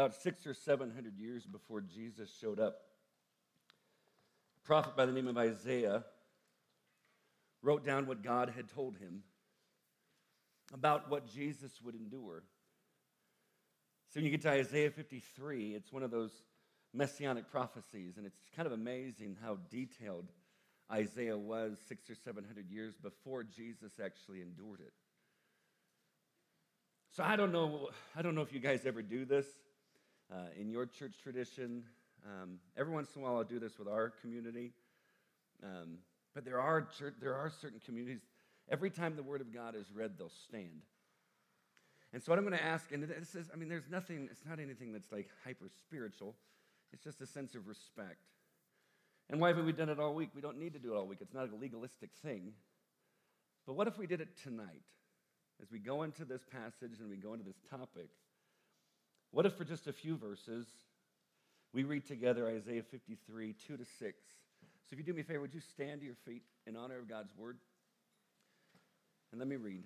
about six or seven hundred years before Jesus showed up, a prophet by the name of Isaiah wrote down what God had told him about what Jesus would endure. So when you get to Isaiah 53, it's one of those messianic prophecies, and it's kind of amazing how detailed Isaiah was six or seven hundred years before Jesus actually endured it. So I don't know, I don't know if you guys ever do this uh, in your church tradition. Um, every once in a while, I'll do this with our community. Um, but there are, church, there are certain communities, every time the Word of God is read, they'll stand. And so, what I'm going to ask, and this is, I mean, there's nothing, it's not anything that's like hyper spiritual, it's just a sense of respect. And why haven't we done it all week? We don't need to do it all week. It's not a legalistic thing. But what if we did it tonight? As we go into this passage and we go into this topic, what if for just a few verses we read together Isaiah 53, 2 to 6? So if you do me a favor, would you stand to your feet in honor of God's word? And let me read.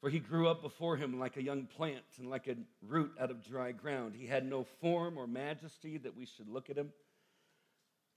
For he grew up before him like a young plant and like a root out of dry ground. He had no form or majesty that we should look at him,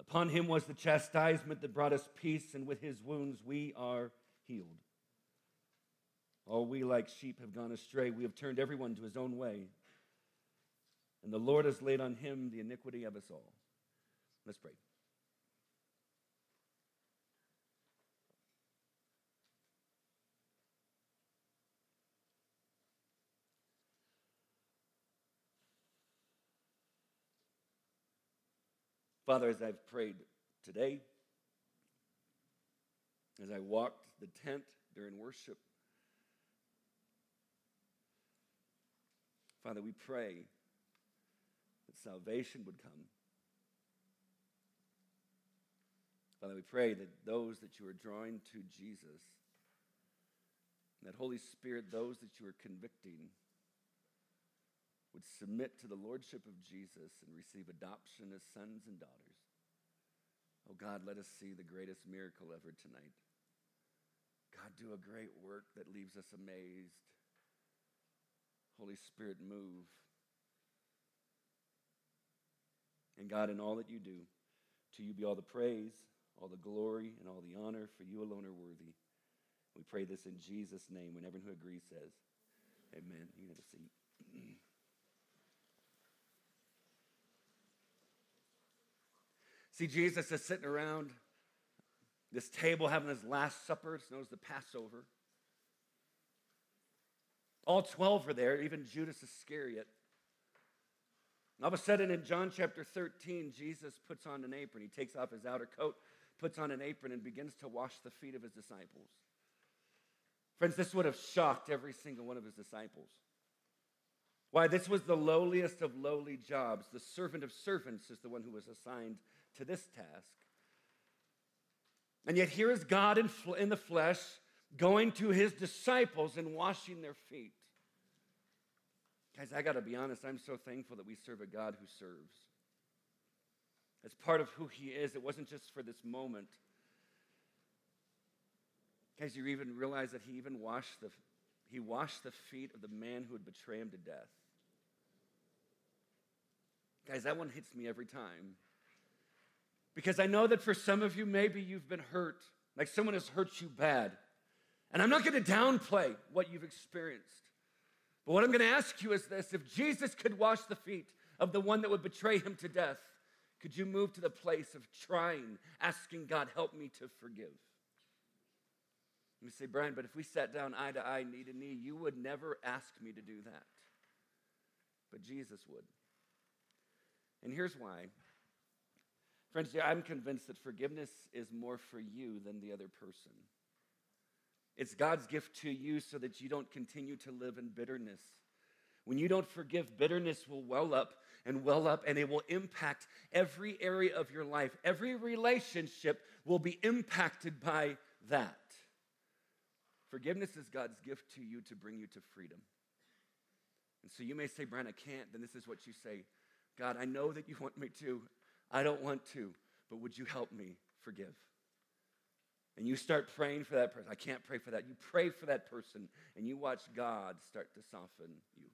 Upon him was the chastisement that brought us peace, and with his wounds we are healed. All we like sheep have gone astray. We have turned everyone to his own way. And the Lord has laid on him the iniquity of us all. Let's pray. Father, as I've prayed today, as I walked the tent during worship, Father, we pray that salvation would come. Father, we pray that those that you are drawing to Jesus, that Holy Spirit, those that you are convicting, would submit to the lordship of Jesus and receive adoption as sons and daughters. Oh God, let us see the greatest miracle ever tonight. God, do a great work that leaves us amazed. Holy Spirit, move. And God, in all that you do, to you be all the praise, all the glory, and all the honor, for you alone are worthy. We pray this in Jesus' name. When everyone who agrees says, Amen. You can have a seat. See, Jesus is sitting around this table having his last supper. It's known as the Passover. All 12 are there, even Judas Iscariot. all of a sudden, in John chapter 13, Jesus puts on an apron. He takes off his outer coat, puts on an apron, and begins to wash the feet of his disciples. Friends, this would have shocked every single one of his disciples. Why, this was the lowliest of lowly jobs. The servant of servants is the one who was assigned to this task. And yet, here is God in, fl- in the flesh going to his disciples and washing their feet. Guys, I got to be honest, I'm so thankful that we serve a God who serves. As part of who he is, it wasn't just for this moment. Guys, you even realize that he even washed the, he washed the feet of the man who would betray him to death. Guys, that one hits me every time. Because I know that for some of you, maybe you've been hurt, like someone has hurt you bad. And I'm not going to downplay what you've experienced. But what I'm going to ask you is this if Jesus could wash the feet of the one that would betray him to death, could you move to the place of trying, asking God, help me to forgive? Let me say, Brian, but if we sat down eye to eye, knee to knee, you would never ask me to do that. But Jesus would. And here's why Friends, I'm convinced that forgiveness is more for you than the other person. It's God's gift to you so that you don't continue to live in bitterness. When you don't forgive, bitterness will well up and well up, and it will impact every area of your life. Every relationship will be impacted by that. Forgiveness is God's gift to you to bring you to freedom. And so you may say, Brian, I can't. Then this is what you say God, I know that you want me to. I don't want to, but would you help me forgive? and you start praying for that person. I can't pray for that. You pray for that person, and you watch God start to soften you.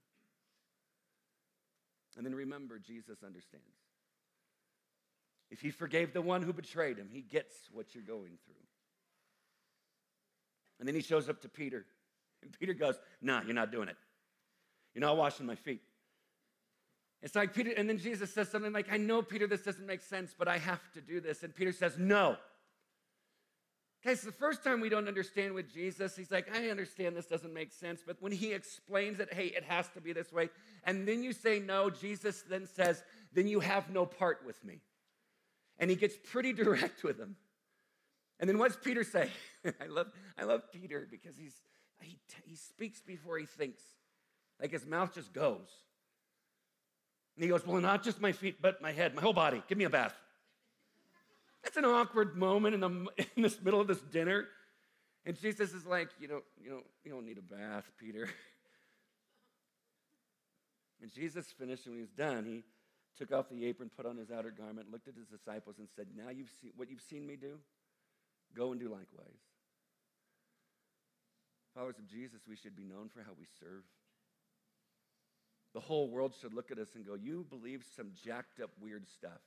And then remember, Jesus understands. If he forgave the one who betrayed him, he gets what you're going through. And then he shows up to Peter, and Peter goes, Nah, you're not doing it. You're not washing my feet. It's like Peter, and then Jesus says something like, I know, Peter, this doesn't make sense, but I have to do this. And Peter says, No. Guys, the first time we don't understand with Jesus, he's like, I understand this doesn't make sense. But when he explains it, hey, it has to be this way. And then you say no, Jesus then says, then you have no part with me. And he gets pretty direct with him. And then what's Peter say? I, love, I love Peter because he's, he, he speaks before he thinks. Like his mouth just goes. And he goes, Well, not just my feet, but my head, my whole body. Give me a bath. That's an awkward moment in, the, in this middle of this dinner. And Jesus is like, you don't, you don't, you don't need a bath, Peter. And Jesus finished, and when he was done, he took off the apron, put on his outer garment, looked at his disciples, and said, Now you've seen what you've seen me do, go and do likewise. Followers of Jesus, we should be known for how we serve. The whole world should look at us and go, You believe some jacked up, weird stuff.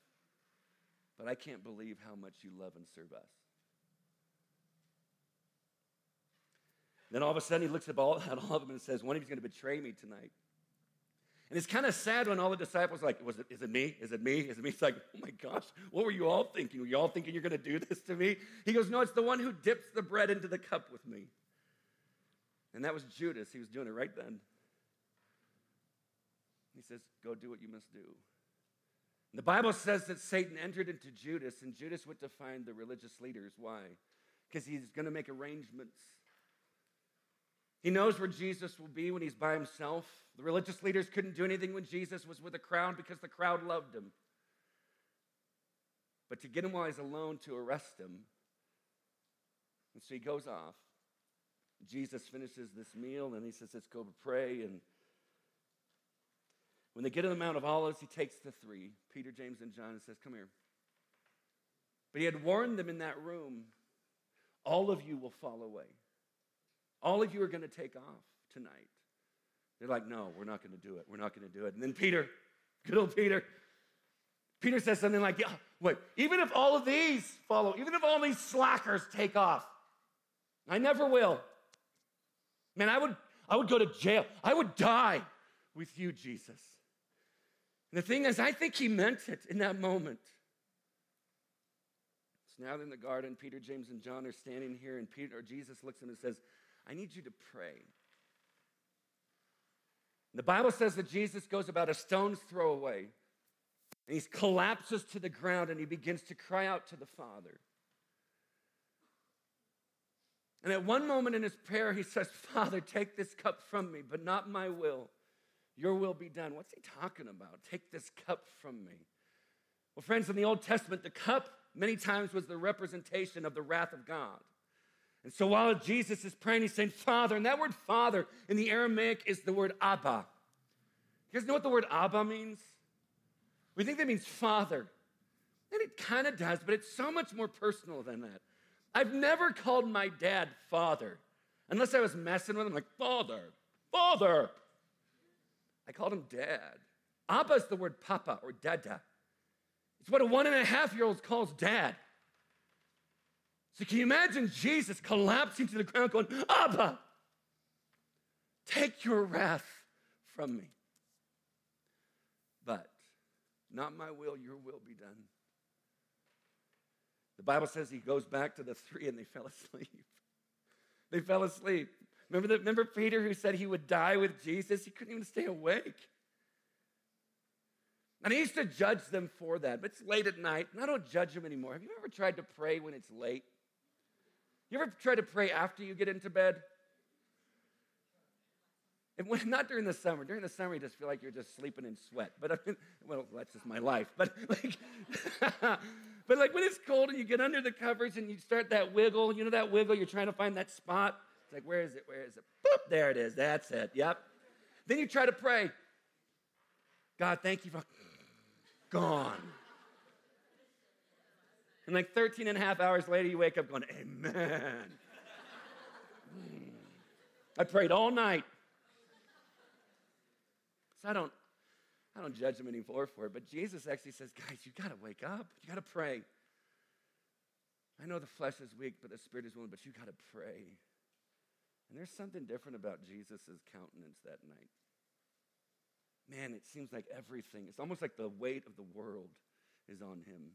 But I can't believe how much you love and serve us. Then all of a sudden he looks at all, at all of them and says, One of you's going to betray me tonight. And it's kind of sad when all the disciples are like, Was it, is it me? Is it me? Is it me? It's like, oh my gosh, what were you all thinking? Were you all thinking you're going to do this to me? He goes, No, it's the one who dips the bread into the cup with me. And that was Judas. He was doing it right then. He says, Go do what you must do. The Bible says that Satan entered into Judas, and Judas went to find the religious leaders. Why? Because he's going to make arrangements. He knows where Jesus will be when he's by himself. The religious leaders couldn't do anything when Jesus was with a crowd because the crowd loved him. But to get him while he's alone to arrest him. And so he goes off. Jesus finishes this meal and he says, Let's go pray. And when they get to the Mount of Olives, he takes the three, Peter, James, and John, and says, Come here. But he had warned them in that room all of you will fall away. All of you are going to take off tonight. They're like, No, we're not going to do it. We're not going to do it. And then Peter, good old Peter, Peter says something like, Yeah, wait, even if all of these follow, even if all these slackers take off, I never will. Man, I would, I would go to jail. I would die with you, Jesus. And the thing is, I think he meant it in that moment. So now in the garden. Peter, James, and John are standing here, and Peter or Jesus looks at him and says, I need you to pray. The Bible says that Jesus goes about a stone's throw away, and he collapses to the ground and he begins to cry out to the Father. And at one moment in his prayer, he says, Father, take this cup from me, but not my will, your will be done. What's he talking about? Take this cup from me. Well, friends, in the Old Testament, the cup many times was the representation of the wrath of God. And so while Jesus is praying, he's saying, Father, and that word Father in the Aramaic is the word Abba. You guys know what the word Abba means? We think that means Father. And it kind of does, but it's so much more personal than that. I've never called my dad Father unless I was messing with him, like, Father, Father. I called him dad. Abba is the word papa or dada. It's what a one and a half year old calls dad. So can you imagine Jesus collapsing to the ground going, Abba, take your wrath from me. But not my will, your will be done. The Bible says he goes back to the three and they fell asleep. they fell asleep. Remember, the, remember Peter who said he would die with Jesus? He couldn't even stay awake. And I used to judge them for that, but it's late at night, and I don't judge them anymore. Have you ever tried to pray when it's late? You ever try to pray after you get into bed? And when, not during the summer. During the summer, you just feel like you're just sleeping in sweat. But I mean, well, that's just my life. But like, but like when it's cold and you get under the covers and you start that wiggle, you know that wiggle, you're trying to find that spot. It's like, where is it? Where is it? Boop, there it is. That's it. Yep. Then you try to pray. God, thank you for gone. And like 13 and a half hours later, you wake up going, Amen. I prayed all night. So I don't, I don't judge them anymore for it. But Jesus actually says, guys, you got to wake up. You got to pray. I know the flesh is weak, but the spirit is willing, but you got to pray. And there's something different about Jesus' countenance that night. Man, it seems like everything, it's almost like the weight of the world is on him.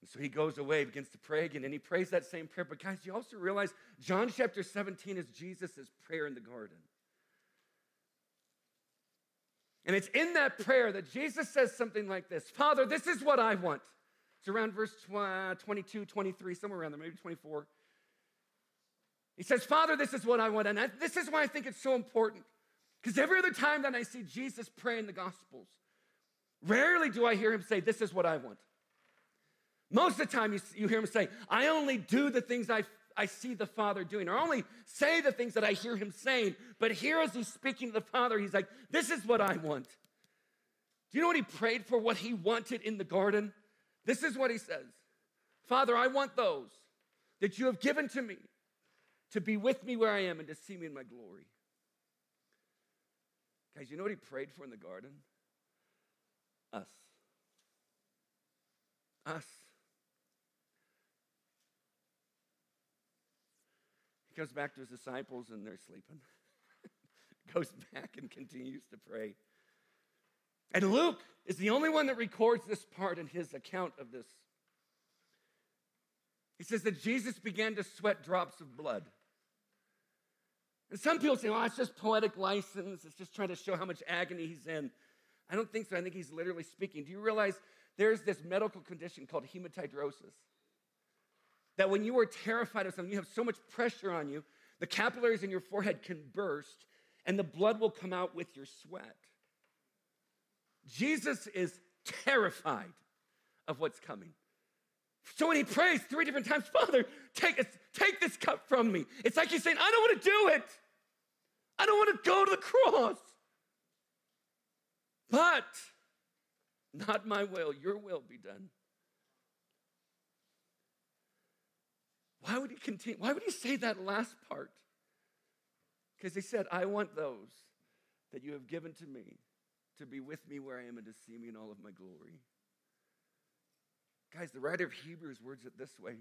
And so he goes away, begins to pray again, and he prays that same prayer. But guys, you also realize John chapter 17 is Jesus' prayer in the garden. And it's in that prayer that Jesus says something like this Father, this is what I want. It's around verse uh, 22, 23, somewhere around there, maybe 24. He says, Father, this is what I want. And I, this is why I think it's so important. Because every other time that I see Jesus pray in the Gospels, rarely do I hear him say, This is what I want. Most of the time, you, you hear him say, I only do the things I, I see the Father doing, or only say the things that I hear him saying. But here, as he's speaking to the Father, he's like, This is what I want. Do you know what he prayed for, what he wanted in the garden? This is what he says Father, I want those that you have given to me to be with me where I am and to see me in my glory. Guys, you know what he prayed for in the garden? Us. Us. He goes back to his disciples and they're sleeping. goes back and continues to pray. And Luke is the only one that records this part in his account of this. He says that Jesus began to sweat drops of blood. And some people say, oh, it's just poetic license. It's just trying to show how much agony he's in. I don't think so. I think he's literally speaking. Do you realize there's this medical condition called hematidrosis? That when you are terrified of something, you have so much pressure on you, the capillaries in your forehead can burst and the blood will come out with your sweat. Jesus is terrified of what's coming. So when he prays three different times, Father, take, take this cup from me. It's like he's saying, I don't want to do it. I don't want to go to the cross. But not my will, your will be done. Why would he continue? Why would he say that last part? Because he said, I want those that you have given to me to be with me where I am and to see me in all of my glory. Guys, the writer of Hebrews words it this way.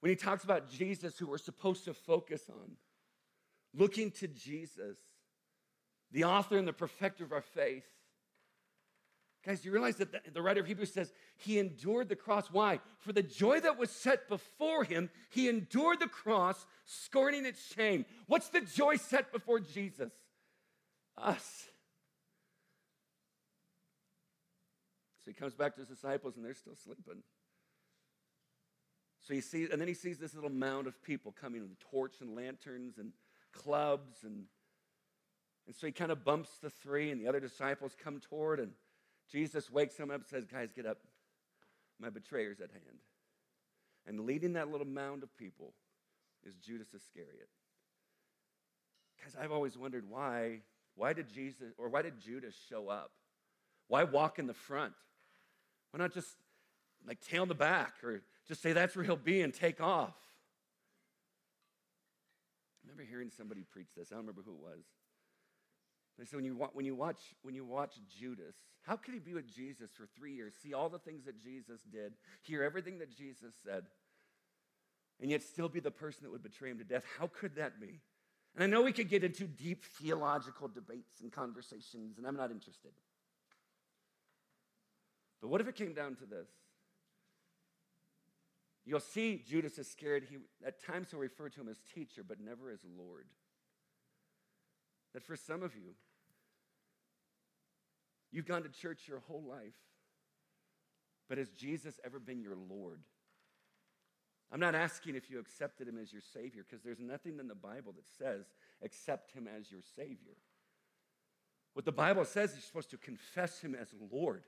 When he talks about Jesus, who we're supposed to focus on, looking to Jesus, the author and the perfecter of our faith. Guys, you realize that the, the, writer of Hebrews says he endured the cross. Why? For the joy that was set before him, he endured the cross, scorning its shame. What's the joy set before Jesus? Us. So he comes back to his disciples and they're still sleeping. So he sees, and then he sees this little mound of people coming with torch and lanterns and clubs. And, and so he kind of bumps the three, and the other disciples come toward, and Jesus wakes them up and says, Guys, get up. My betrayer's at hand. And leading that little mound of people is Judas Iscariot. Guys, I've always wondered why, why did Jesus, or why did Judas show up? Why walk in the front? Why not just like tail in the back or just say that's where he'll be and take off? I remember hearing somebody preach this. I don't remember who it was. They said when you, when, you watch, when you watch Judas, how could he be with Jesus for three years, see all the things that Jesus did, hear everything that Jesus said, and yet still be the person that would betray him to death? How could that be? And I know we could get into deep theological debates and conversations, and I'm not interested. But what if it came down to this? You'll see Judas is scared. he, at times he'll refer to him as teacher, but never as Lord. That for some of you, You've gone to church your whole life. But has Jesus ever been your Lord? I'm not asking if you accepted him as your Savior, because there's nothing in the Bible that says accept him as your Savior. What the Bible says is you're supposed to confess him as Lord.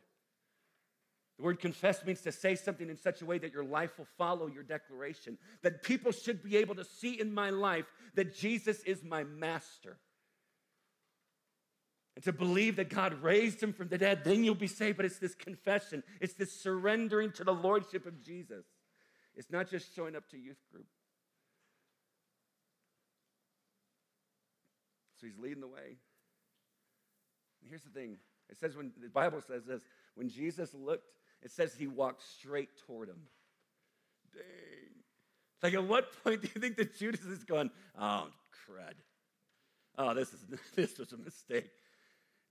The word confess means to say something in such a way that your life will follow your declaration, that people should be able to see in my life that Jesus is my master. And to believe that God raised him from the dead, then you'll be saved. But it's this confession, it's this surrendering to the lordship of Jesus. It's not just showing up to youth group. So he's leading the way. Here's the thing it says when the Bible says this when Jesus looked, it says he walked straight toward him. Dang. Like, at what point do you think that Judas is going, oh, crud. Oh, this, is, this was a mistake.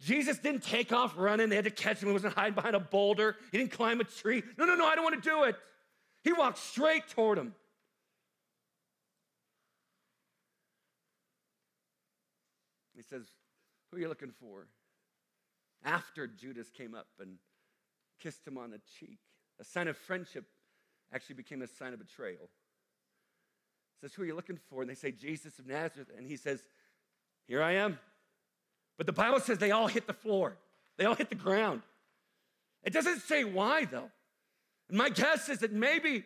Jesus didn't take off running. They had to catch him. He wasn't hiding behind a boulder. He didn't climb a tree. No, no, no, I don't want to do it. He walked straight toward him. He says, Who are you looking for? After Judas came up and kissed him on the cheek, a sign of friendship actually became a sign of betrayal. Says, Who are you looking for? And they say, Jesus of Nazareth. And he says, Here I am. But the Bible says they all hit the floor, they all hit the ground. It doesn't say why, though. And my guess is that maybe,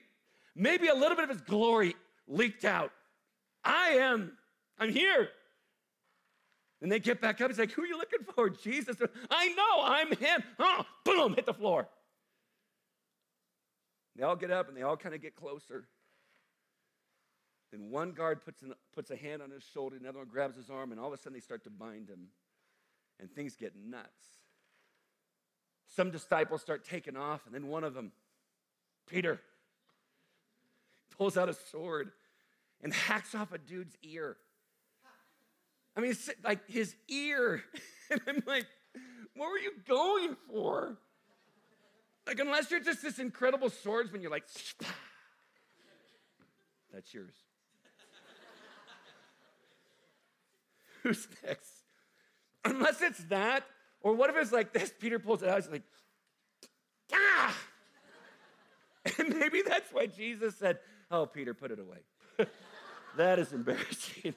maybe a little bit of his glory leaked out. I am, I'm here. And they get back up. He's like, Who are you looking for? Jesus. I know, I'm him. Oh, boom, hit the floor. They all get up and they all kind of get closer. Then one guard puts, an, puts a hand on his shoulder, another one grabs his arm, and all of a sudden they start to bind him. And things get nuts. Some disciples start taking off, and then one of them Peter pulls out a sword and hacks off a dude's ear. I mean, like his ear. And I'm like, what were you going for? Like, unless you're just this incredible swordsman, you're like, that's yours. Who's next? Unless it's that, or what if it's like this? Peter pulls it out, he's like, ah! And maybe that's why Jesus said, Oh, Peter, put it away. that is embarrassing.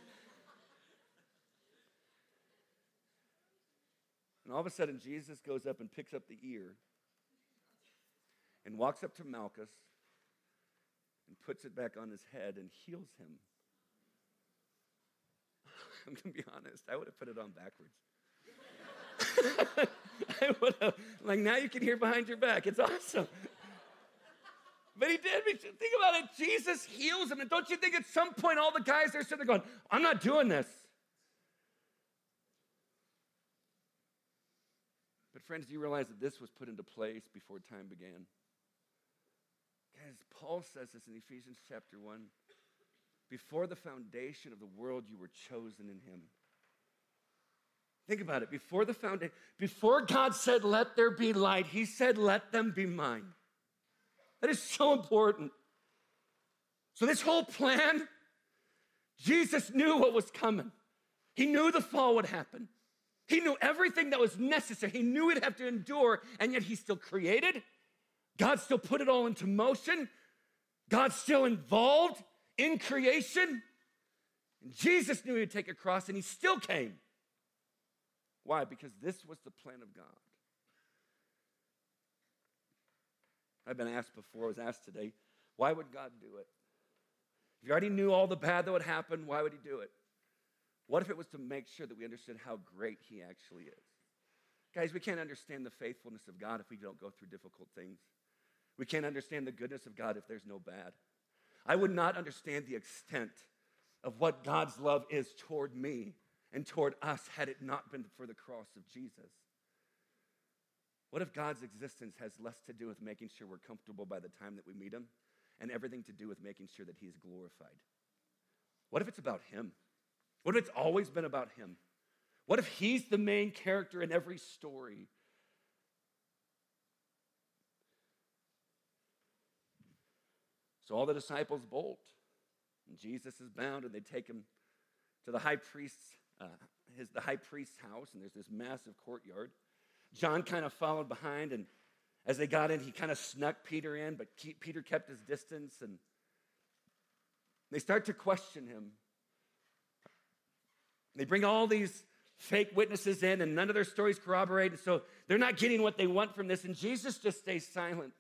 And all of a sudden, Jesus goes up and picks up the ear and walks up to Malchus and puts it back on his head and heals him. I'm going to be honest, I would have put it on backwards. I would have, like, now you can hear behind your back. It's awesome. But he did. Think about it. Jesus heals him. And don't you think at some point all the guys are sitting there going, I'm not doing this? But, friends, do you realize that this was put into place before time began? Guys, Paul says this in Ephesians chapter 1. Before the foundation of the world, you were chosen in him. Think about it. Before the foundation, before God said, Let there be light, he said, Let them be mine. That is so important. So, this whole plan, Jesus knew what was coming. He knew the fall would happen. He knew everything that was necessary. He knew he'd have to endure, and yet he still created. God still put it all into motion. God's still involved in creation. And Jesus knew he'd take a cross, and he still came. Why? Because this was the plan of God. I've been asked before, I was asked today, why would God do it? If you already knew all the bad that would happen, why would He do it? What if it was to make sure that we understood how great He actually is? Guys, we can't understand the faithfulness of God if we don't go through difficult things. We can't understand the goodness of God if there's no bad. I would not understand the extent of what God's love is toward me and toward us had it not been for the cross of Jesus. What if God's existence has less to do with making sure we're comfortable by the time that we meet Him and everything to do with making sure that He's glorified? What if it's about Him? What if it's always been about Him? What if He's the main character in every story? So all the disciples bolt, and Jesus is bound, and they take him to the high priest's, uh, his, the high priest's house, and there's this massive courtyard. John kind of followed behind, and as they got in, he kind of snuck Peter in, but Peter kept his distance, and they start to question him. They bring all these fake witnesses in, and none of their stories corroborate, And so they're not getting what they want from this, and Jesus just stays silent.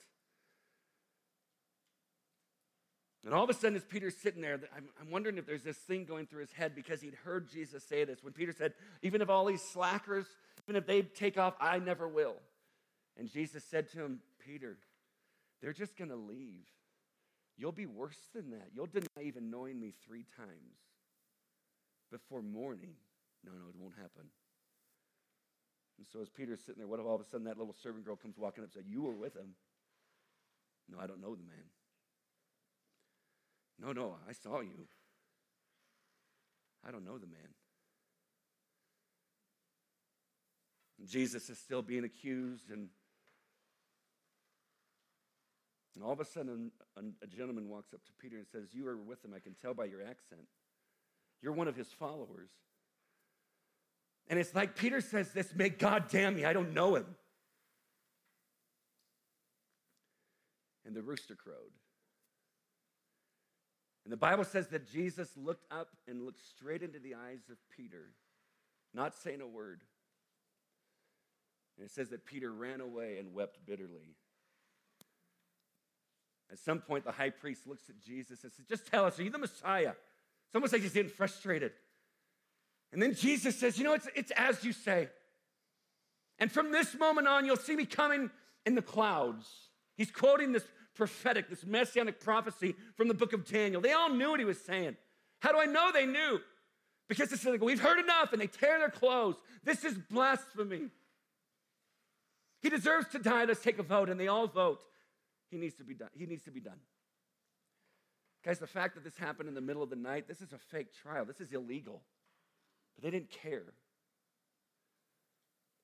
And all of a sudden, as Peter's sitting there, I'm, I'm, wondering if there's this thing going through his head because he'd heard Jesus say this. When Peter said, Even if all these slackers, even if they take off, I never will. And Jesus said to him, Peter, they're just going to leave. You'll be worse than that. You'll deny even knowing me three times before morning. No, no, it won't happen. And so as Peter's sitting there, what if all of a sudden that little servant girl comes walking up and says, You were with him? No, I don't know the man. No, no, I saw you. I don't know the man. And Jesus is still being accused, and, and all of a sudden, a, a gentleman walks up to Peter and says, You are with him. I can tell by your accent. You're one of his followers. And it's like Peter says this, may God damn me, I don't know him. And the rooster crowed. And the Bible says that Jesus looked up and looked straight into the eyes of Peter, not saying a word. And it says that Peter ran away and wept bitterly. At some point, the high priest looks at Jesus and says, Just tell us, are you the Messiah? Someone says he's getting frustrated. And then Jesus says, You know, it's, it's as you say. And from this moment on, you'll see me coming in the clouds. He's quoting this prophetic, this messianic prophecy from the book of Daniel. They all knew what he was saying. How do I know they knew? Because it's like, we've heard enough, and they tear their clothes. This is blasphemy. He deserves to die. Let's take a vote, and they all vote. He needs to be done. He needs to be done. Guys, the fact that this happened in the middle of the night, this is a fake trial. This is illegal. But they didn't care.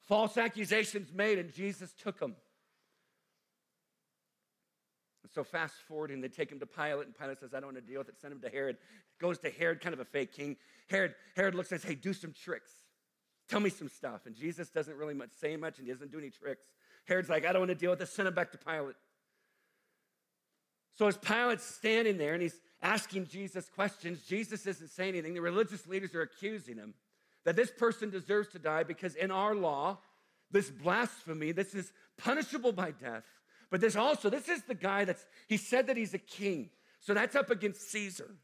False accusations made, and Jesus took them so fast forwarding, they take him to Pilate, and Pilate says, I don't want to deal with it. Send him to Herod. Goes to Herod, kind of a fake king. Herod, Herod looks and says, Hey, do some tricks. Tell me some stuff. And Jesus doesn't really much say much, and he doesn't do any tricks. Herod's like, I don't want to deal with this. Send him back to Pilate. So as Pilate's standing there and he's asking Jesus questions, Jesus isn't saying anything. The religious leaders are accusing him that this person deserves to die because in our law, this blasphemy, this is punishable by death. But there's also, this is the guy that's, he said that he's a king. So that's up against Caesar.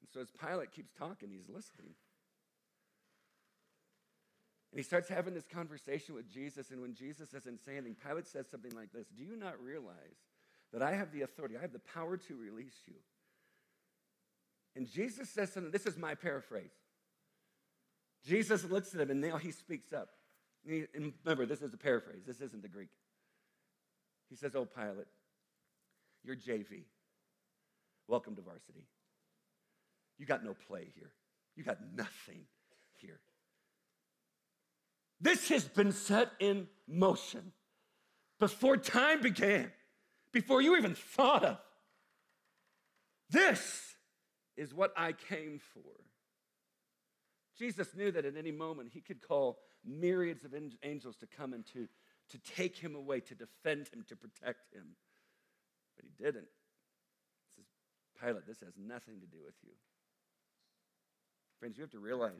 And so as Pilate keeps talking, he's listening. And he starts having this conversation with Jesus. And when Jesus isn't saying anything, Pilate says something like this Do you not realize that I have the authority, I have the power to release you? And Jesus says something, this is my paraphrase. Jesus looks at him and now he speaks up. And remember, this is a paraphrase, this isn't the Greek. He says, Oh, Pilate, you're JV. Welcome to varsity. You got no play here, you got nothing here. This has been set in motion before time began, before you even thought of. This is what I came for. Jesus knew that at any moment he could call myriads of angels to come and to, to take him away, to defend him, to protect him. But he didn't. He says, Pilate, this has nothing to do with you. Friends, you have to realize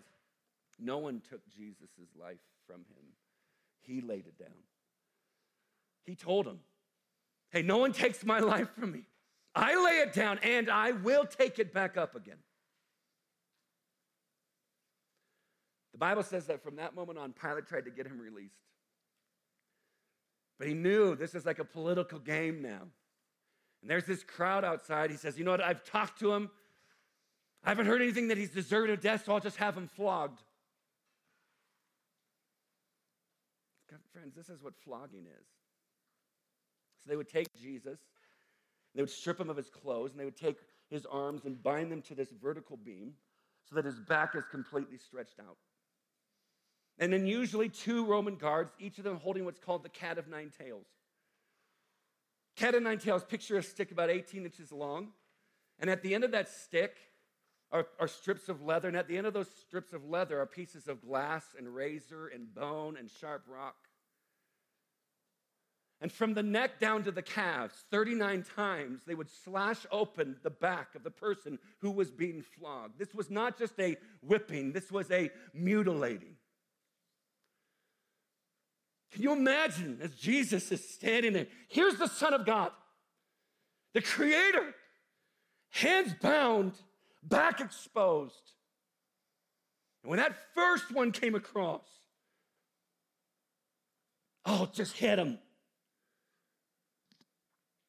no one took Jesus' life from him, he laid it down. He told him, Hey, no one takes my life from me. I lay it down and I will take it back up again. The Bible says that from that moment on, Pilate tried to get him released. But he knew this is like a political game now. And there's this crowd outside. He says, You know what? I've talked to him. I haven't heard anything that he's deserved of death, so I'll just have him flogged. Friends, this is what flogging is. So they would take Jesus, they would strip him of his clothes, and they would take his arms and bind them to this vertical beam so that his back is completely stretched out. And then usually two Roman guards, each of them holding what's called the cat of nine tails. Cat of nine tails, picture a stick about 18 inches long. And at the end of that stick are, are strips of leather, and at the end of those strips of leather are pieces of glass and razor and bone and sharp rock. And from the neck down to the calves, 39 times, they would slash open the back of the person who was being flogged. This was not just a whipping, this was a mutilating. Can you imagine as Jesus is standing there? Here's the Son of God, the Creator, hands bound, back exposed. And when that first one came across, oh, just hit him.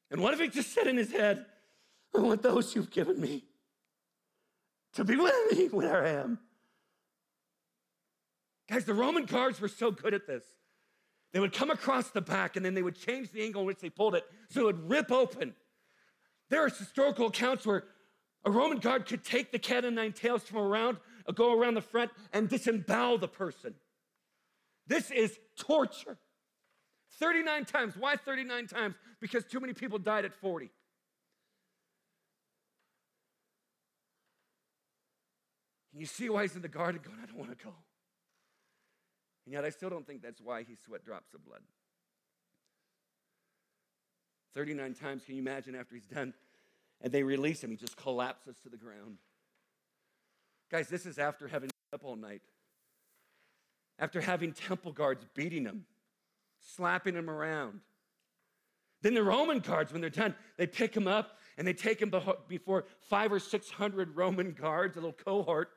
And what if he just said in his head, I want those you've given me to be with me where I am? Guys, the Roman guards were so good at this. They would come across the back and then they would change the angle in which they pulled it so it would rip open. There are historical accounts where a Roman guard could take the cat o' nine tails from around, go around the front, and disembowel the person. This is torture. 39 times. Why 39 times? Because too many people died at 40. And you see why he's in the garden going, I don't want to go. And yet I still don't think that's why he sweat drops of blood. 39 times, can you imagine after he's done? And they release him, he just collapses to the ground. Guys, this is after having up all night. After having temple guards beating him slapping him around. Then the Roman guards, when they're done, they pick him up and they take him before five or six hundred Roman guards, a little cohort.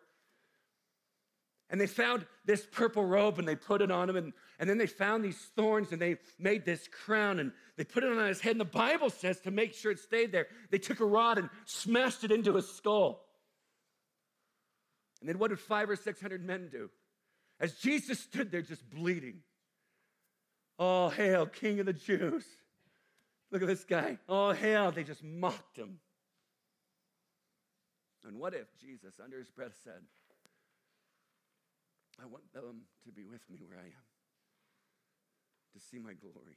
And they found this purple robe and they put it on him. And, and then they found these thorns and they made this crown and they put it on his head. And the Bible says to make sure it stayed there, they took a rod and smashed it into his skull. And then what did five or six hundred men do? As Jesus stood there just bleeding, Oh, hail, King of the Jews. Look at this guy. Oh, hail. They just mocked him. And what if Jesus, under his breath, said, I want them to be with me where I am, to see my glory?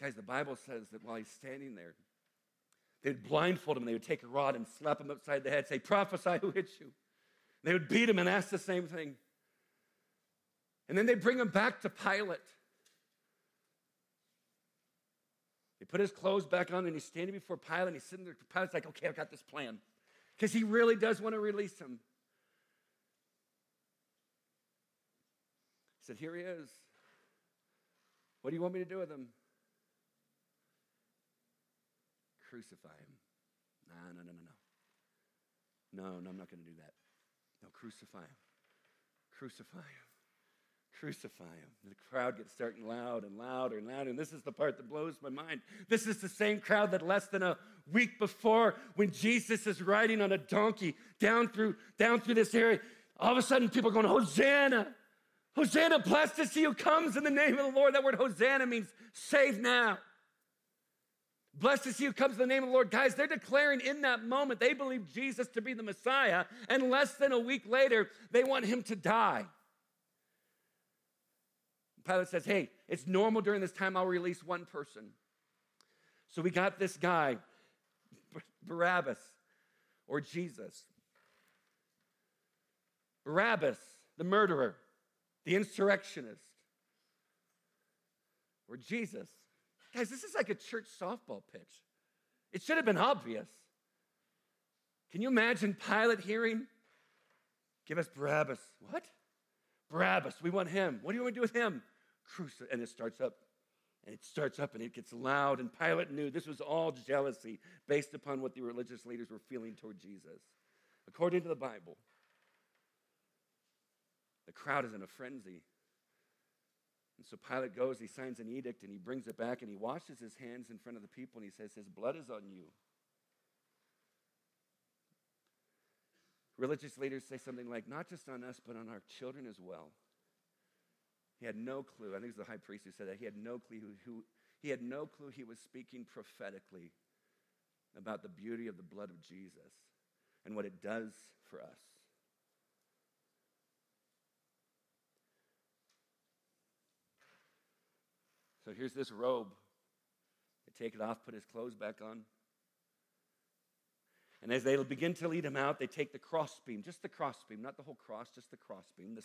Guys, the Bible says that while he's standing there, they'd blindfold him. They would take a rod and slap him upside the head, say, Prophesy who hit you. They would beat him and ask the same thing. And then they bring him back to Pilate. They put his clothes back on and he's standing before Pilate and he's sitting there. Pilate's like, okay, I've got this plan. Because he really does want to release him. He said, Here he is. What do you want me to do with him? Crucify him. No, no, no, no, no. No, no, I'm not going to do that. No, crucify him. Crucify him. Crucify him. The crowd gets starting loud and louder and louder. And this is the part that blows my mind. This is the same crowd that less than a week before, when Jesus is riding on a donkey down through, down through this area, all of a sudden people are going, Hosanna! Hosanna, blessed is he who comes in the name of the Lord. That word Hosanna means save now. Blessed is he who comes in the name of the Lord. Guys, they're declaring in that moment they believe Jesus to be the Messiah, and less than a week later, they want him to die. Pilate says, Hey, it's normal during this time, I'll release one person. So we got this guy, Barabbas, or Jesus. Barabbas, the murderer, the insurrectionist, or Jesus. Guys, this is like a church softball pitch. It should have been obvious. Can you imagine Pilate hearing, Give us Barabbas? What? Barabbas, we want him. What do you want to do with him? And it starts up. And it starts up and it gets loud. And Pilate knew this was all jealousy based upon what the religious leaders were feeling toward Jesus. According to the Bible, the crowd is in a frenzy. And so Pilate goes, he signs an edict, and he brings it back, and he washes his hands in front of the people, and he says, His blood is on you. Religious leaders say something like, Not just on us, but on our children as well. He had no clue. I think it was the high priest who said that. He had no clue who, who he had no clue he was speaking prophetically about the beauty of the blood of Jesus and what it does for us. So here's this robe. They take it off, put his clothes back on. And as they begin to lead him out, they take the crossbeam, just the crossbeam, not the whole cross, just the crossbeam.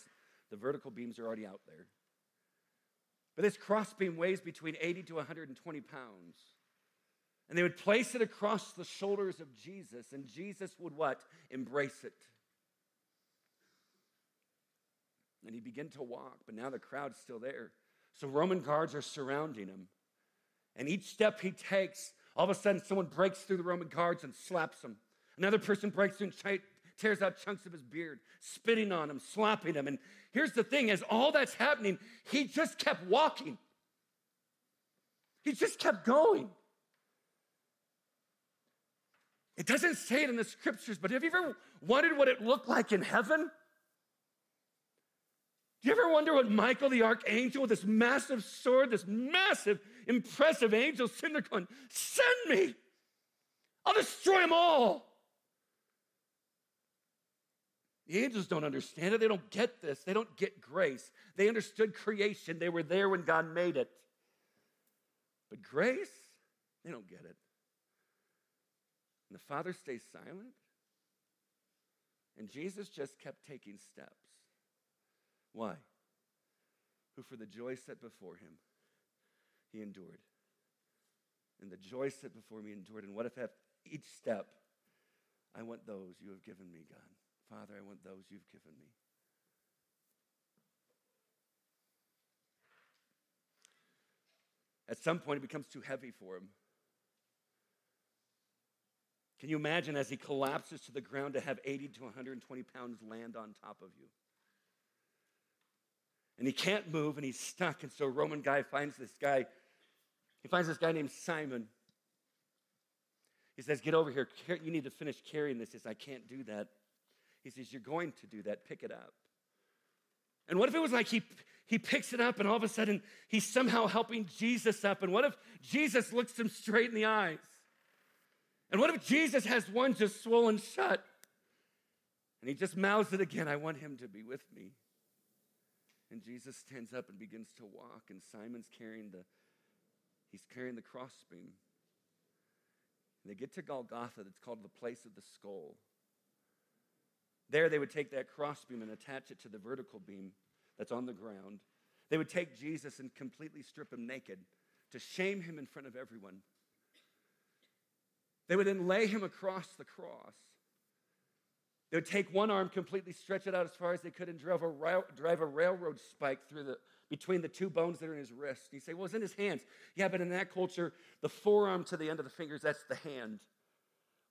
The vertical beams are already out there. But this crossbeam weighs between 80 to 120 pounds. And they would place it across the shoulders of Jesus, and Jesus would what? Embrace it. And he began to walk, but now the crowd's still there. So Roman guards are surrounding him. And each step he takes, all of a sudden someone breaks through the Roman guards and slaps him. Another person breaks through and tears out chunks of his beard, spitting on him, slapping him. And here's the thing as all that's happening, he just kept walking. He just kept going. It doesn't say it in the scriptures, but have you ever wondered what it looked like in heaven? Do you ever wonder what Michael the archangel with this massive sword, this massive, impressive angel sitting there going, Send me! I'll destroy them all. The angels don't understand it. They don't get this. They don't get grace. They understood creation. They were there when God made it. But grace, they don't get it. And the father stays silent. And Jesus just kept taking steps. Why? Who, for the joy set before him, he endured. And the joy set before me endured. And what if at each step, I want those you have given me, God? Father, I want those you've given me. At some point, it becomes too heavy for him. Can you imagine as he collapses to the ground to have 80 to 120 pounds land on top of you? And he can't move and he's stuck. And so a Roman guy finds this guy. He finds this guy named Simon. He says, Get over here. You need to finish carrying this. He says, I can't do that. He says, You're going to do that. Pick it up. And what if it was like he, he picks it up and all of a sudden he's somehow helping Jesus up? And what if Jesus looks him straight in the eyes? And what if Jesus has one just swollen shut? And he just mouths it again, I want him to be with me. And Jesus stands up and begins to walk, and Simon's carrying the he's carrying the crossbeam. And they get to Golgotha, that's called the place of the skull. There they would take that crossbeam and attach it to the vertical beam that's on the ground. They would take Jesus and completely strip him naked to shame him in front of everyone. They would then lay him across the cross. They would take one arm, completely stretch it out as far as they could, and drive a, drive a railroad spike through the, between the two bones that are in his wrist. And you say, well, it's in his hands. Yeah, but in that culture, the forearm to the end of the fingers, that's the hand.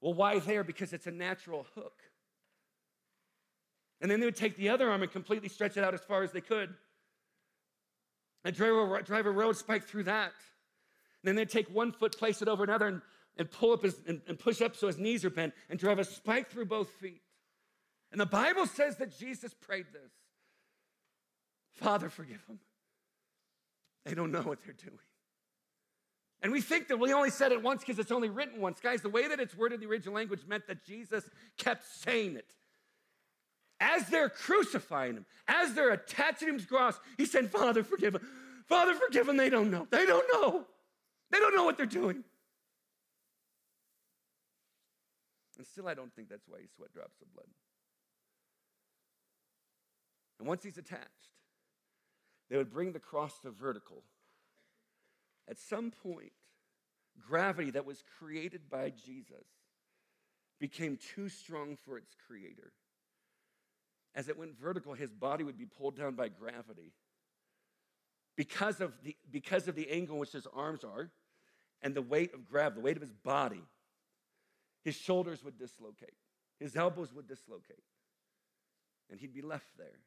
Well, why there? Because it's a natural hook. And then they would take the other arm and completely stretch it out as far as they could. And drive a, drive a road spike through that. And then they'd take one foot, place it over another, and and pull up his, and, and push up so his knees are bent and drive a spike through both feet. And the Bible says that Jesus prayed this Father, forgive them. They don't know what they're doing. And we think that we only said it once because it's only written once. Guys, the way that it's worded in the original language meant that Jesus kept saying it. As they're crucifying him, as they're attaching him to the cross, he said, Father, forgive them. Father, forgive them. They don't know. They don't know. They don't know what they're doing. And still, I don't think that's why he sweat drops of blood. And once he's attached, they would bring the cross to vertical. At some point, gravity that was created by Jesus became too strong for its creator. As it went vertical, his body would be pulled down by gravity. Because of the, because of the angle in which his arms are and the weight of gravity, the weight of his body, his shoulders would dislocate, his elbows would dislocate, and he'd be left there.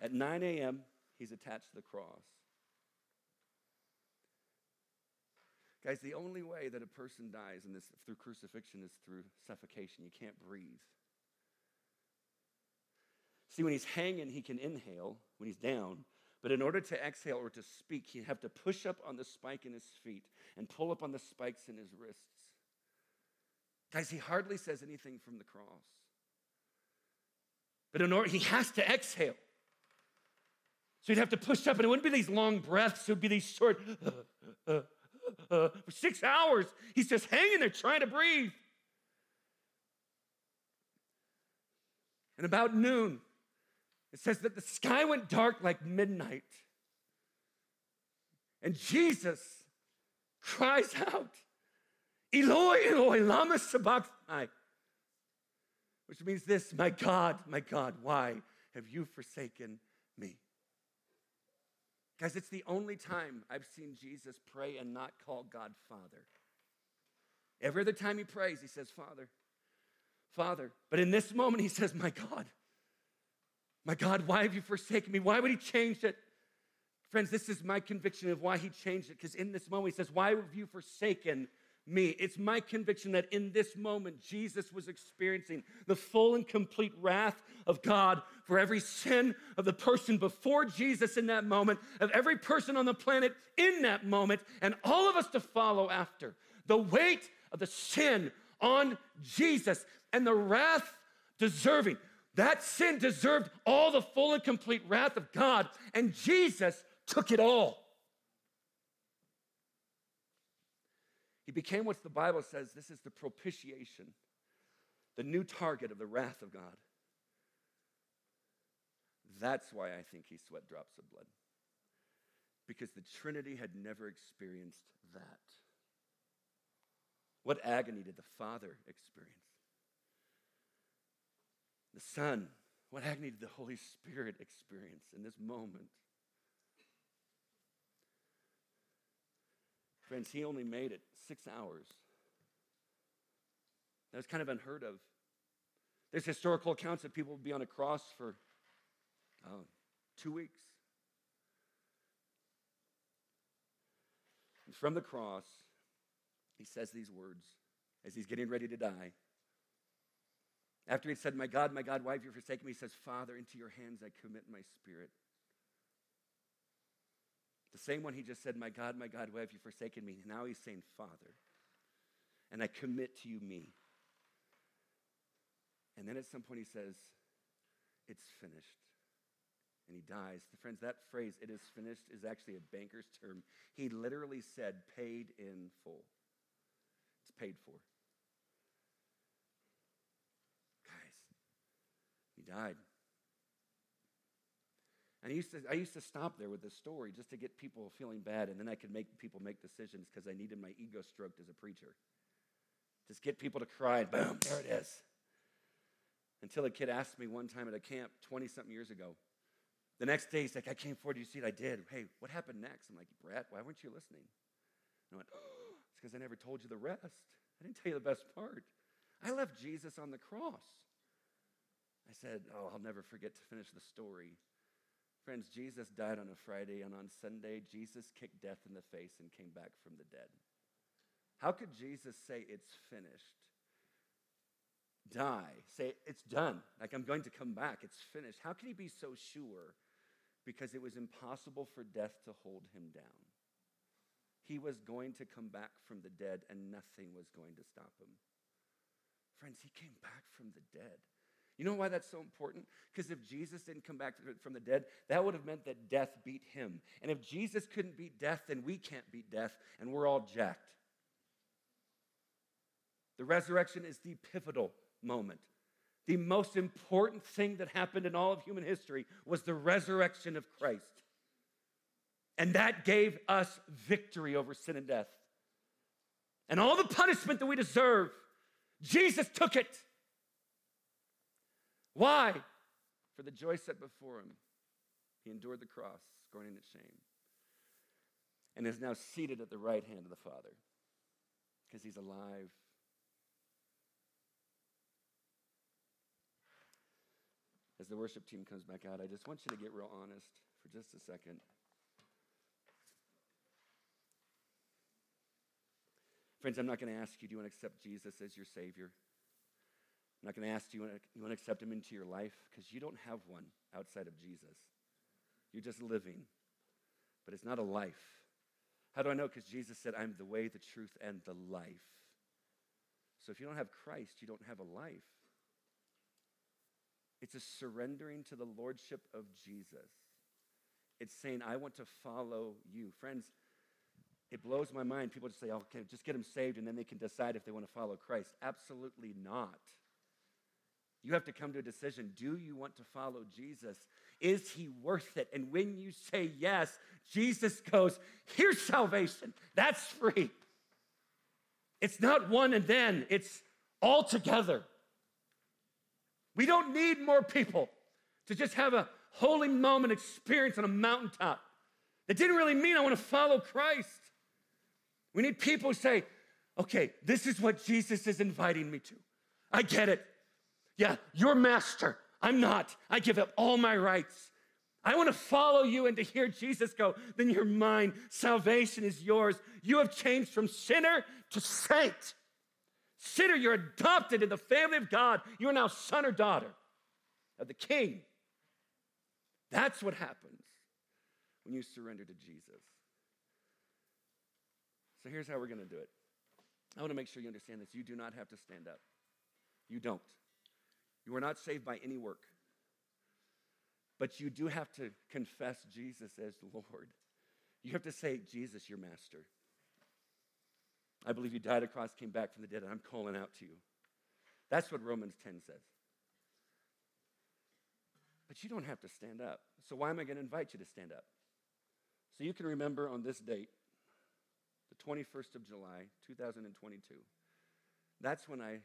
At 9 a.m., he's attached to the cross. Guys, the only way that a person dies in this through crucifixion is through suffocation. You can't breathe. See, when he's hanging, he can inhale when he's down, but in order to exhale or to speak, he'd have to push up on the spike in his feet and pull up on the spikes in his wrists. Guys, he hardly says anything from the cross. But in order, he has to exhale. So he'd have to push up, and it wouldn't be these long breaths, it would be these short. Uh, uh, uh, uh, for six hours. He's just hanging there trying to breathe. And about noon, it says that the sky went dark like midnight. And Jesus cries out, Eloi, Eloi, lama sabachthani, which means this, my God, my God, why have you forsaken? Guys, it's the only time I've seen Jesus pray and not call God Father. Every other time he prays, he says, Father, Father. But in this moment, he says, My God, my God, why have you forsaken me? Why would he change it? Friends, this is my conviction of why he changed it, because in this moment, he says, Why have you forsaken me? It's my conviction that in this moment, Jesus was experiencing the full and complete wrath of God for every sin of the person before Jesus in that moment, of every person on the planet in that moment, and all of us to follow after. The weight of the sin on Jesus and the wrath deserving. That sin deserved all the full and complete wrath of God, and Jesus took it all. He became what the Bible says this is the propitiation, the new target of the wrath of God. That's why I think he sweat drops of blood. Because the Trinity had never experienced that. What agony did the Father experience? The Son, what agony did the Holy Spirit experience in this moment? Friends, he only made it six hours. That was kind of unheard of. There's historical accounts that people would be on a cross for oh, two weeks. And from the cross, he says these words as he's getting ready to die. After he said, My God, my God, why have you forsaken me? He says, Father, into your hands I commit my spirit. The same one he just said, My God, my God, why have you forsaken me? Now he's saying, Father, and I commit to you me. And then at some point he says, It's finished. And he dies. Friends, that phrase, it is finished, is actually a banker's term. He literally said, paid in full. It's paid for. Guys, he died. And I used, to, I used to stop there with this story just to get people feeling bad, and then I could make people make decisions because I needed my ego stroked as a preacher. Just get people to cry, and boom, there it is. Until a kid asked me one time at a camp 20 something years ago. The next day, he's like, I came forward, you see it, I did. Hey, what happened next? I'm like, Brett, why weren't you listening? And I went, oh, it's because I never told you the rest. I didn't tell you the best part. I left Jesus on the cross. I said, Oh, I'll never forget to finish the story. Friends, Jesus died on a Friday, and on Sunday, Jesus kicked death in the face and came back from the dead. How could Jesus say, It's finished? Die, say, It's done. Like, I'm going to come back. It's finished. How can he be so sure? Because it was impossible for death to hold him down. He was going to come back from the dead, and nothing was going to stop him. Friends, he came back from the dead. You know why that's so important? Because if Jesus didn't come back from the dead, that would have meant that death beat him. And if Jesus couldn't beat death, then we can't beat death, and we're all jacked. The resurrection is the pivotal moment. The most important thing that happened in all of human history was the resurrection of Christ. And that gave us victory over sin and death. And all the punishment that we deserve, Jesus took it. Why? For the joy set before him, he endured the cross, scorning its shame, and is now seated at the right hand of the Father because he's alive. As the worship team comes back out, I just want you to get real honest for just a second. Friends, I'm not going to ask you, do you want to accept Jesus as your Savior? I'm not going to ask you, you want, to, you want to accept him into your life? Because you don't have one outside of Jesus. You're just living, but it's not a life. How do I know? Because Jesus said, I'm the way, the truth, and the life. So if you don't have Christ, you don't have a life. It's a surrendering to the lordship of Jesus. It's saying, I want to follow you. Friends, it blows my mind. People just say, oh, okay, just get them saved and then they can decide if they want to follow Christ. Absolutely not. You have to come to a decision. Do you want to follow Jesus? Is he worth it? And when you say yes, Jesus goes, Here's salvation. That's free. It's not one and then, it's all together. We don't need more people to just have a holy moment experience on a mountaintop. That didn't really mean I want to follow Christ. We need people who say, okay, this is what Jesus is inviting me to. I get it. Yeah, you're master. I'm not. I give up all my rights. I want to follow you and to hear Jesus go, then you're mine. Salvation is yours. You have changed from sinner to saint. Sinner, you're adopted in the family of God. You are now son or daughter of the king. That's what happens when you surrender to Jesus. So here's how we're going to do it. I want to make sure you understand this. You do not have to stand up. You don't. You are not saved by any work. But you do have to confess Jesus as Lord. You have to say, Jesus, your master. I believe you died across, came back from the dead, and I'm calling out to you. That's what Romans 10 says. But you don't have to stand up. So why am I going to invite you to stand up? So you can remember on this date, the 21st of July, 2022. That's when I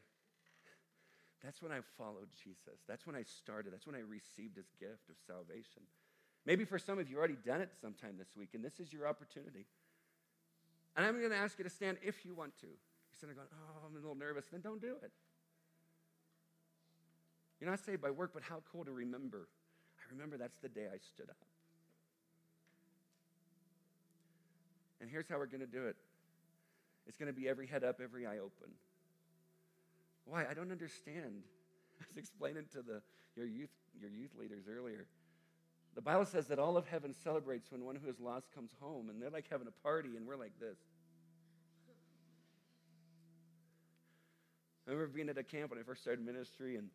that's when I followed Jesus. That's when I started. That's when I received his gift of salvation. Maybe for some of you already done it sometime this week, and this is your opportunity. And I'm going to ask you to stand if you want to. You're sitting there going, oh, I'm a little nervous. Then don't do it. You're not saved by work, but how cool to remember. I remember that's the day I stood up. And here's how we're going to do it it's going to be every head up, every eye open. Why? I don't understand. I was explaining to the, your, youth, your youth leaders earlier. The Bible says that all of heaven celebrates when one who is lost comes home, and they're like having a party, and we're like this. I remember being at a camp when I first started ministry, and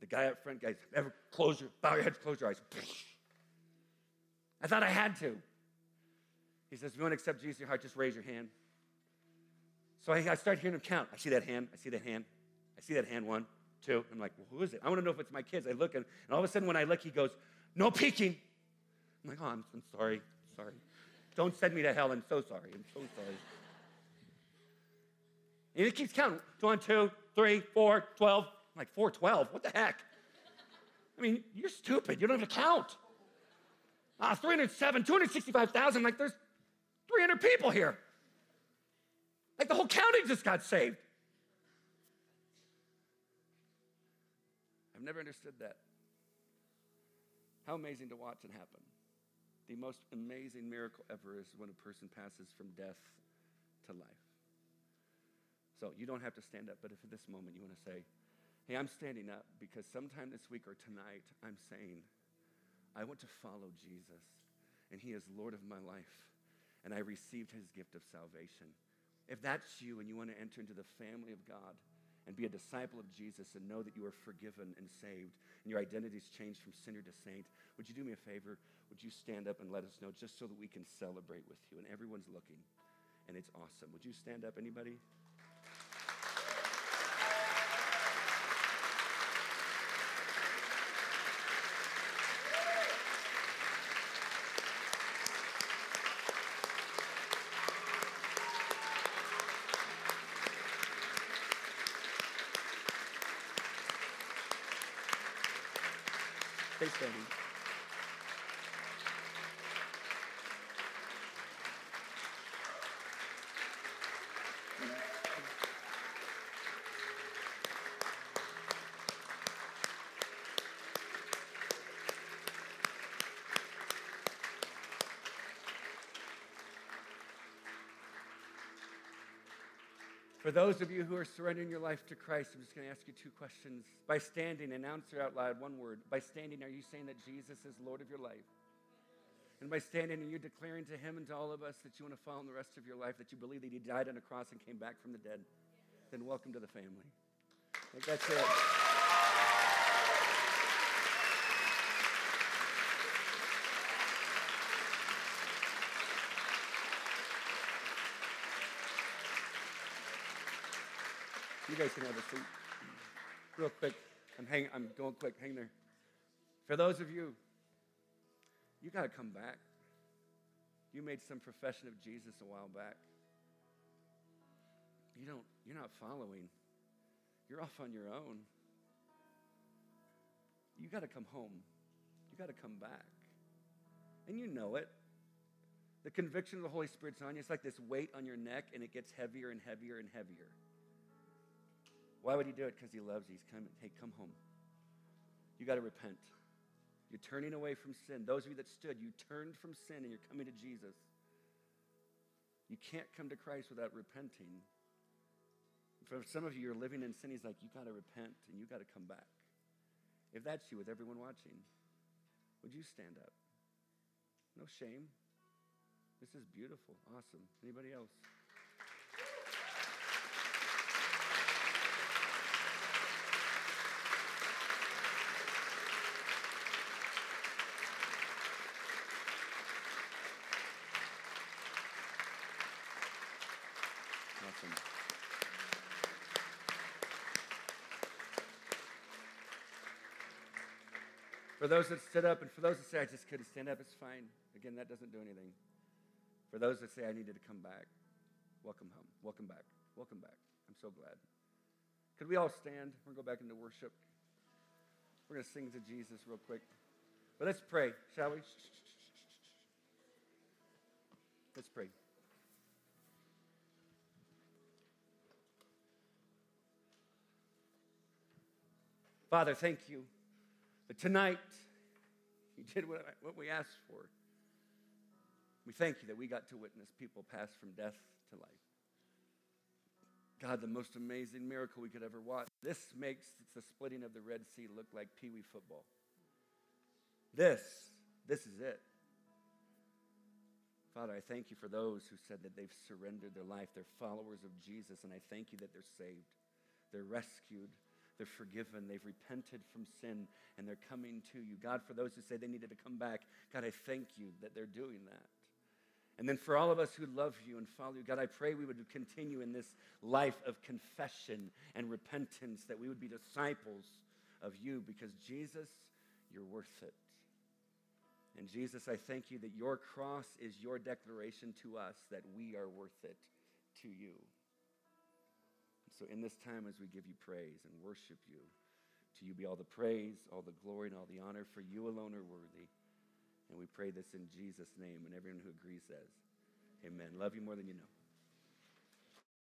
the guy up front, guys, ever close your, bow your heads, close your eyes. I thought I had to. He says, if you want to accept Jesus in your heart, just raise your hand. So I, I start hearing him count. I see that hand. I see that hand. See that hand. One, two. I'm like, well, who is it? I want to know if it's my kids. I look, and, and all of a sudden, when I look, he goes, no peeking. I'm like, oh, I'm, I'm sorry. Sorry. Don't send me to hell. I'm so sorry. I'm so sorry. And he keeps counting. One, two, three, four, 12. I'm like, 412? What the heck? I mean, you're stupid. You don't have to count. Ah, 307, 265,000. Like, there's 300 people here. Like, the whole county just got saved. Never understood that. How amazing to watch it happen. The most amazing miracle ever is when a person passes from death to life. So you don't have to stand up, but if at this moment you want to say, hey, I'm standing up because sometime this week or tonight I'm saying, I want to follow Jesus and he is Lord of my life and I received his gift of salvation. If that's you and you want to enter into the family of God, and be a disciple of Jesus and know that you are forgiven and saved and your identity is changed from sinner to saint, would you do me a favor? Would you stand up and let us know just so that we can celebrate with you? And everyone's looking, and it's awesome. Would you stand up, anybody? Stay standing. For those of you who are surrendering your life to Christ, I'm just going to ask you two questions. By standing, announce out loud one word. By standing, are you saying that Jesus is Lord of your life? And by standing, are you declaring to Him and to all of us that you want to follow Him the rest of your life, that you believe that He died on a cross and came back from the dead? Then welcome to the family. I think that's it. You guys can have a seat. Real quick. I'm, hang, I'm going quick. Hang there. For those of you, you got to come back. You made some profession of Jesus a while back. You don't, you're not following. You're off on your own. You got to come home. You got to come back. And you know it. The conviction of the Holy Spirit's on you. It's like this weight on your neck, and it gets heavier and heavier and heavier. Why would he do it? Because he loves you. He's coming. Hey, come home. You got to repent. You're turning away from sin. Those of you that stood, you turned from sin and you're coming to Jesus. You can't come to Christ without repenting. For some of you, you're living in sin. He's like, you got to repent and you got to come back. If that's you, with everyone watching, would you stand up? No shame. This is beautiful. Awesome. Anybody else? For those that stood up and for those that say, I just couldn't stand up, it's fine. Again, that doesn't do anything. For those that say, I needed to come back, welcome home. Welcome back. Welcome back. I'm so glad. Could we all stand? We're going to go back into worship. We're going to sing to Jesus real quick. But let's pray, shall we? Let's pray. Father, thank you. But tonight, you did what, what we asked for. We thank you that we got to witness people pass from death to life. God, the most amazing miracle we could ever watch. This makes the splitting of the Red Sea look like Pee Wee football. This, this is it. Father, I thank you for those who said that they've surrendered their life. They're followers of Jesus, and I thank you that they're saved. They're rescued. They're forgiven. They've repented from sin, and they're coming to you. God, for those who say they needed to come back, God, I thank you that they're doing that. And then for all of us who love you and follow you, God, I pray we would continue in this life of confession and repentance, that we would be disciples of you because Jesus, you're worth it. And Jesus, I thank you that your cross is your declaration to us that we are worth it to you. So, in this time, as we give you praise and worship you, to you be all the praise, all the glory, and all the honor, for you alone are worthy. And we pray this in Jesus' name. And everyone who agrees says, Amen. Love you more than you know.